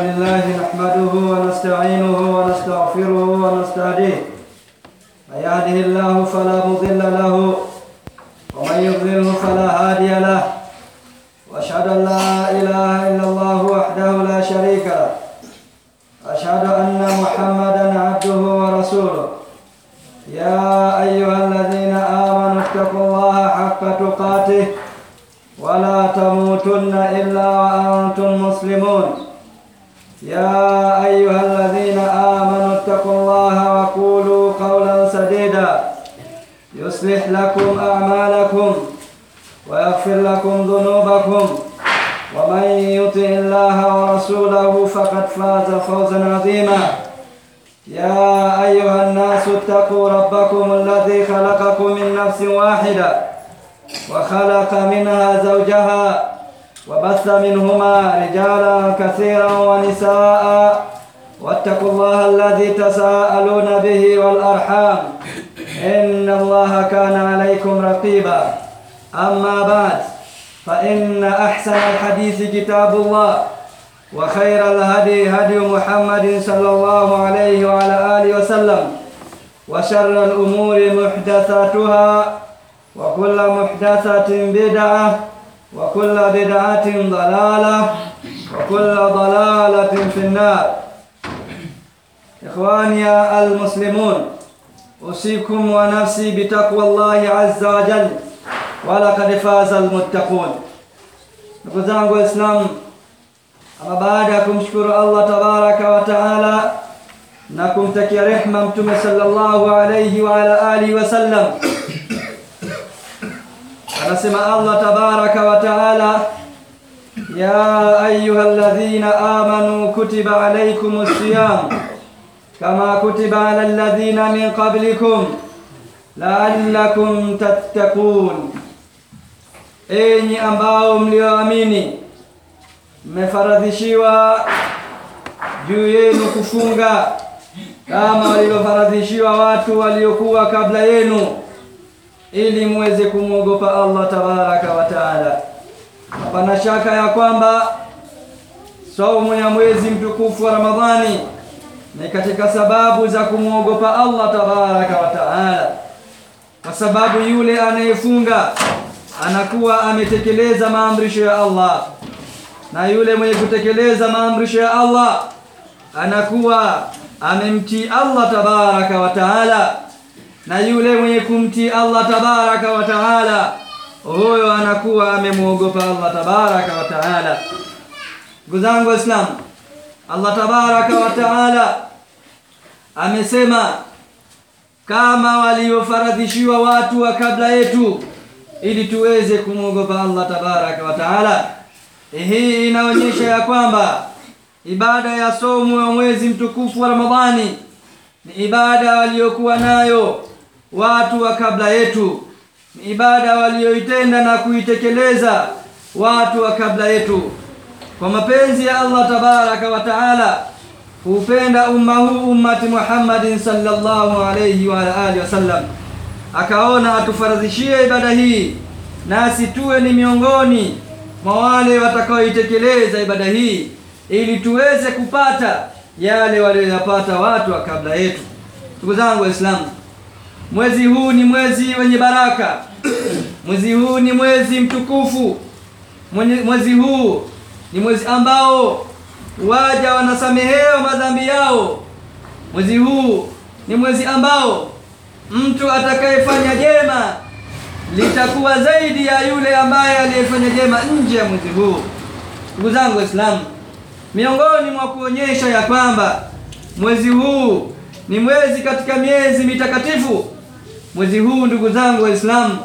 لله نحمده ونستعينه ونستغفره ونستهديه. من يهده الله فلا مضل له ومن يضلله فلا هادي له. وأشهد أن لا إله إلا الله وحده لا شريك له. أشهد أن محمدا عبده ورسوله. يا أيها الذين آمنوا اتقوا الله حق تقاته ولا تموتن إلا وأنتم مسلمون. يا أيها الذين آمنوا اتقوا الله وقولوا قولا سديدا. يصلح لكم أعمالكم ويغفر لكم ذنوبكم. ومن يطع الله ورسوله فقد فاز فوزا عظيما. يا أيها الناس اتقوا ربكم الذي خلقكم من نفس واحدة وخلق منها زوجها وبث منهما رجالا كثيرا ونساء. واتقوا الله الذي تساءلون به والأرحام. إن الله كان عليكم رقيبا. أما بعد فإن أحسن الحديث كتاب الله وخير الهدي هدي محمد صلى الله عليه وعلى آله وسلم. وشر الأمور محدثاتها وكل محدثة بدعة وكل بدعة ضلالة وكل ضلالة في النار. إخواني المسلمون أوصيكم ونفسي بتقوى الله عز وجل ولقد فاز المتقون. نقزانك الإسلام أما بعدكم شكر الله تبارك وتعالى نكم تكي رحمة صلى الله عليه وعلى آله وسلم anasema Allah tabaraka wa taala ya ayuha alladhina amanu kutiba alaykumus siyam kama kutiba ala alladhina min qablikum la'allakum tattaqun. Enyi ambao mlioamini mmefaradhishiwa juu yenu kufunga kama walivyofaradhishiwa watu waliokuwa kabla yenu ili muweze kumwogopa Allah tabaraka wa taala. Hapana shaka ya kwamba saumu ya mwezi mtukufu wa Ramadhani ni katika sababu za kumwogopa Allah tabaraka wa taala, kwa sababu yule anayefunga anakuwa ametekeleza maamrisho ya Allah, na yule mwenye kutekeleza maamrisho ya Allah anakuwa amemtii Allah tabaraka wa taala na yule mwenye kumtii Allah tabaraka wa taala huyo anakuwa amemwogopa Allah tabaraka wa taala. Ndugu zangu Waislamu, Allah tabaraka wa taala amesema kama waliofaradhishiwa watu wa kabla yetu, ili tuweze kumwogopa Allah tabaraka wa taala. Hii inaonyesha ya kwamba ibada ya somo ya mwezi mtukufu wa Ramadhani ni ibada waliokuwa nayo watu wa kabla yetu, ibada walioitenda na kuitekeleza watu wa kabla yetu kwa mapenzi ya Allah tabaraka wa taala, hupenda umma huu ummati Muhammadin sallallahu alayhi wa alihi wasallam, akaona atufaradhishie ibada hii, nasi tuwe ni miongoni mwa wale watakaoitekeleza ibada hii, ili tuweze kupata yale walioyapata watu wa kabla yetu. Ndugu zangu Waislamu, mwezi huu ni mwezi wenye baraka, mwezi huu ni mwezi mtukufu, mwezi huu ni mwezi ambao waja wanasamehewa madhambi yao. Mwezi huu ni mwezi ambao mtu atakayefanya jema litakuwa zaidi ya yule ambaye aliyefanya jema nje ya mwezi huu. Ndugu zangu Waislamu, miongoni mwa kuonyesha ya kwamba mwezi huu ni mwezi katika miezi mitakatifu. Mwezi huu ndugu zangu Waislamu,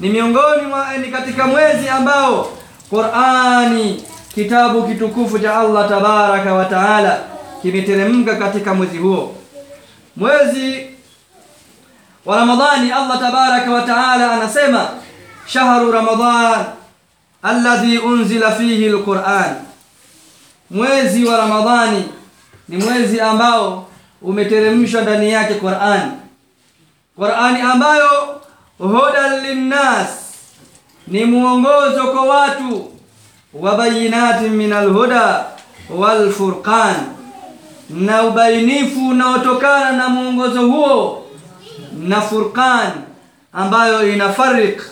ni miongoni mwa ni katika mwezi ambao Qur'ani, kitabu kitukufu cha Allah tabaraka wa taala, kimeteremka katika mwezi huo. Mwezi wa Ramadhani, Allah tabaraka wa taala anasema shahru Ramadhan alladhi unzila fihi alquran Mwezi wa Ramadhani ni mwezi ambao umeteremshwa ndani yake Qur'an. Qur'ani ambayo hudan linnas ni mwongozo kwa watu wa bayinatin min alhuda wal furqan, na ubainifu unaotokana na mwongozo huo na furqan, ambayo inafarik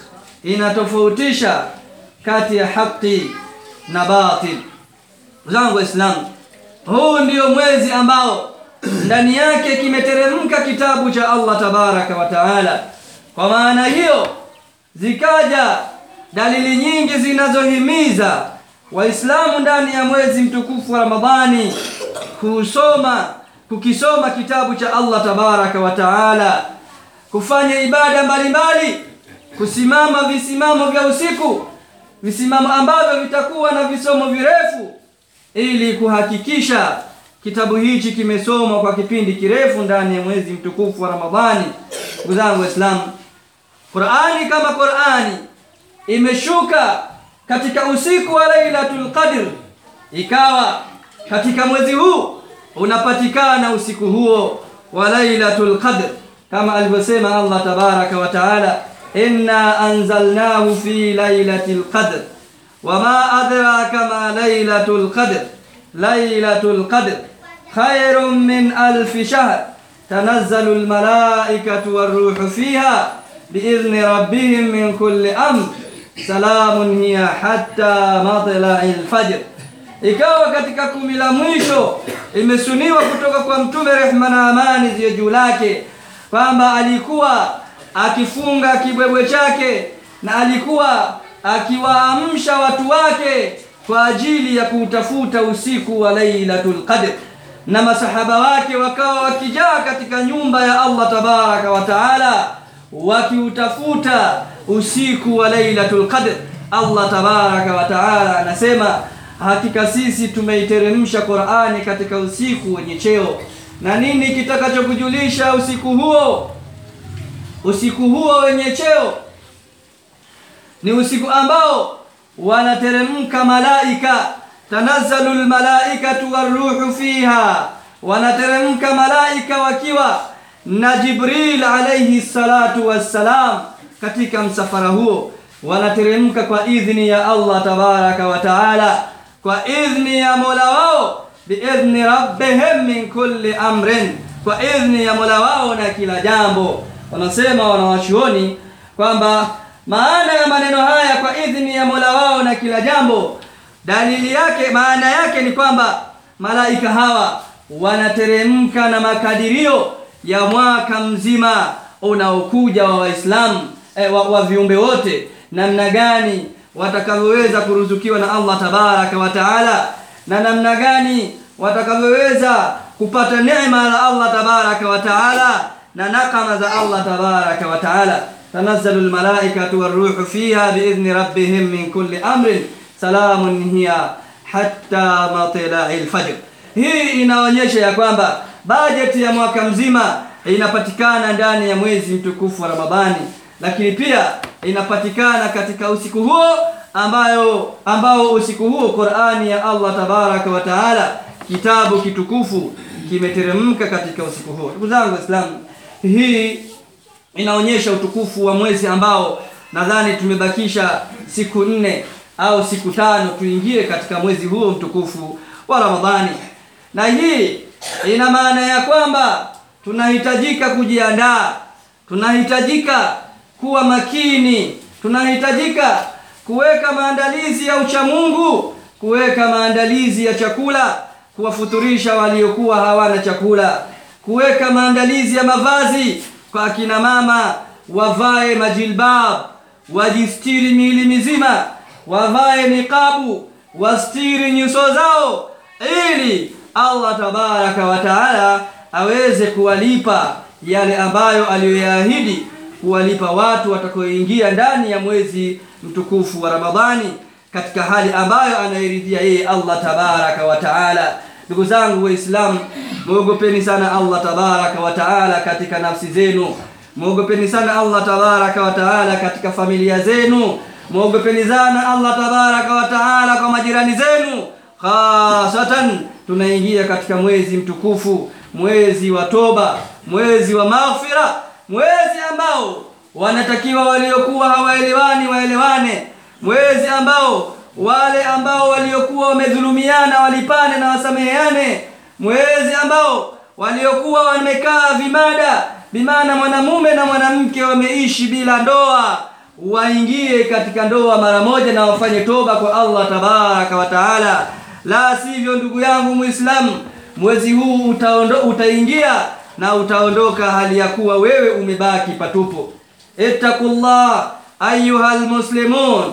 inatofautisha kati ya haki na batil. Zangu Waislamu, huu ndio mwezi ambao ndani yake kimeteremka kitabu cha Allah tabaraka wa taala. Kwa maana hiyo zikaja dalili nyingi zinazohimiza Waislamu ndani ya mwezi mtukufu wa Ramadhani kusoma kukisoma kitabu cha Allah tabaraka wa taala, kufanya ibada mbalimbali, kusimama visimamo vya usiku, visimamo ambavyo vitakuwa na visomo virefu, ili kuhakikisha kitabu hichi kimesomwa kwa kipindi kirefu ndani ya mwezi mtukufu wa Ramadhani. Ndugu zangu Waislamu, Qur'ani kama Qur'ani imeshuka katika usiku wa Lailatul Qadr, ikawa katika mwezi huu unapatikana usiku huo wa Lailatul Qadr, kama alivyosema Allah tabaraka wa taala, inna anzalnahu fi lailatil qadr wama adraka ma lailatul qadr lailatul qadr khairun min alfi shahr tanazzalu almalaikatu waruhu fiha biidhni rabbihim min kulli amr salamun hiya hatta matlai lfajr. Ikawa katika kumi la mwisho imesuniwa kutoka kwa Mtume, rehma na amani ziwe juu lake, kwamba alikuwa akifunga kibwebwe chake na alikuwa akiwaamsha watu wake kwa ajili ya kuutafuta usiku wa Lailatul Qadr, na masahaba wake wakawa wakijaa katika nyumba ya Allah tabaraka wa taala wakiutafuta usiku wa Lailatul Qadr. Allah tabaraka wa taala anasema, hakika sisi tumeiteremsha Qur'ani katika usiku wenye cheo. Na nini kitakachokujulisha usiku huo? Usiku huo wenye cheo ni usiku ambao wanateremka malaika, alayhi salatu wassalam. Katika msafara huo wanateremka kwa idhni ya Allah tabaraka wa taala, kwa idhni ya mola wao, biidhni rabbihim min kulli amrin, kwa idhni ya mola wao na kila jambo. Wanasema wanawachuoni kwamba maana ya maneno haya kwa idhni ya mola wao na kila jambo, dalili yake, maana yake ni kwamba malaika hawa wanateremka na makadirio ya mwaka mzima unaokuja wa Waislamu eh, wa, wa viumbe wote, namna gani watakavyoweza kuruzukiwa na Allah tabaraka wa taala, na namna gani watakavyoweza kupata neema za Allah tabaraka wa taala na nakama za Allah tabaraka wa taala. tanazzalu lmalaikatu waruhu fiha biidhni rabbihim min kulli amrin salamun hiya hatta matla'il lfajr. Hii inaonyesha ya kwamba bajeti ya mwaka mzima inapatikana ndani ya mwezi mtukufu wa Ramadhani, lakini pia inapatikana katika usiku huo ambayo ambao usiku huo Qur'ani ya Allah tabaraka wa taala, kitabu kitukufu kimeteremka katika usiku huo. Ndugu zangu Waislamu, hii inaonyesha utukufu wa mwezi ambao nadhani tumebakisha siku nne au siku tano tuingie katika mwezi huo mtukufu wa Ramadhani, na hii ina maana ya kwamba tunahitajika kujiandaa, tunahitajika kuwa makini, tunahitajika kuweka maandalizi ya uchamungu, kuweka maandalizi ya chakula, kuwafuturisha waliokuwa hawana chakula, kuweka maandalizi ya mavazi kwa akina mama, wavae majilbab, wajistiri miili mizima, wavae niqabu, wastiri nyuso zao ili Allah tabaraka wa taala aweze kuwalipa yale ambayo aliyoyaahidi kuwalipa watu watakaoingia ndani ya mwezi mtukufu wa Ramadhani katika hali ambayo anairidhia yeye Allah tabaraka wa taala. Ndugu zangu Waislamu, mwogopeni sana Allah tabaraka wa taala katika nafsi zenu, mwogopeni sana Allah tabaraka wa taala katika familia zenu, muogopeni Allah tabaraka wa taala kwa majirani zenu. Khasatan tunaingia katika mwezi mtukufu, mwezi wa toba, mwezi wa maghfira, mwezi ambao wanatakiwa waliokuwa hawaelewani waelewane, mwezi ambao wale ambao waliokuwa wamedhulumiana walipane na wasameheane mwezi ambao waliokuwa wamekaa vimada bimaana mwanamume na mwanamke wameishi bila ndoa waingie katika ndoa mara moja na wafanye toba kwa Allah tabaraka wa taala. La sivyo ndugu yangu muislamu mwezi huu utaondo, utaingia na utaondoka hali ya kuwa wewe umebaki patupo ittaqullah ayuha muslimun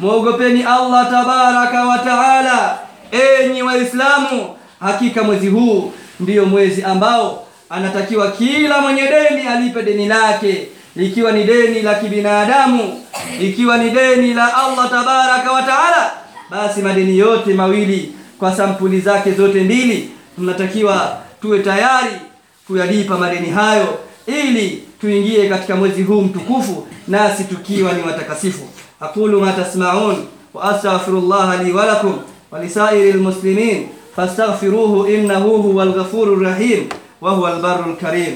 mwogopeni Allah tabaraka wa taala. Enyi waislamu hakika mwezi huu ndiyo mwezi ambao anatakiwa kila mwenye deni alipe deni lake ikiwa ni deni la kibinadamu ikiwa ni deni la Allah tabaraka wa taala basi madeni yote mawili kwa sampuli zake zote mbili tunatakiwa tuwe tayari kuyalipa madeni hayo ili tuingie katika mwezi huu mtukufu nasi tukiwa ni watakasifu. Aqulu ma tasma'un wa astaghfirullah li wa lakum wa lisairi lmuslimin fastaghfiruhu innahu huwal ghafurur rahim wa huwal barrul karim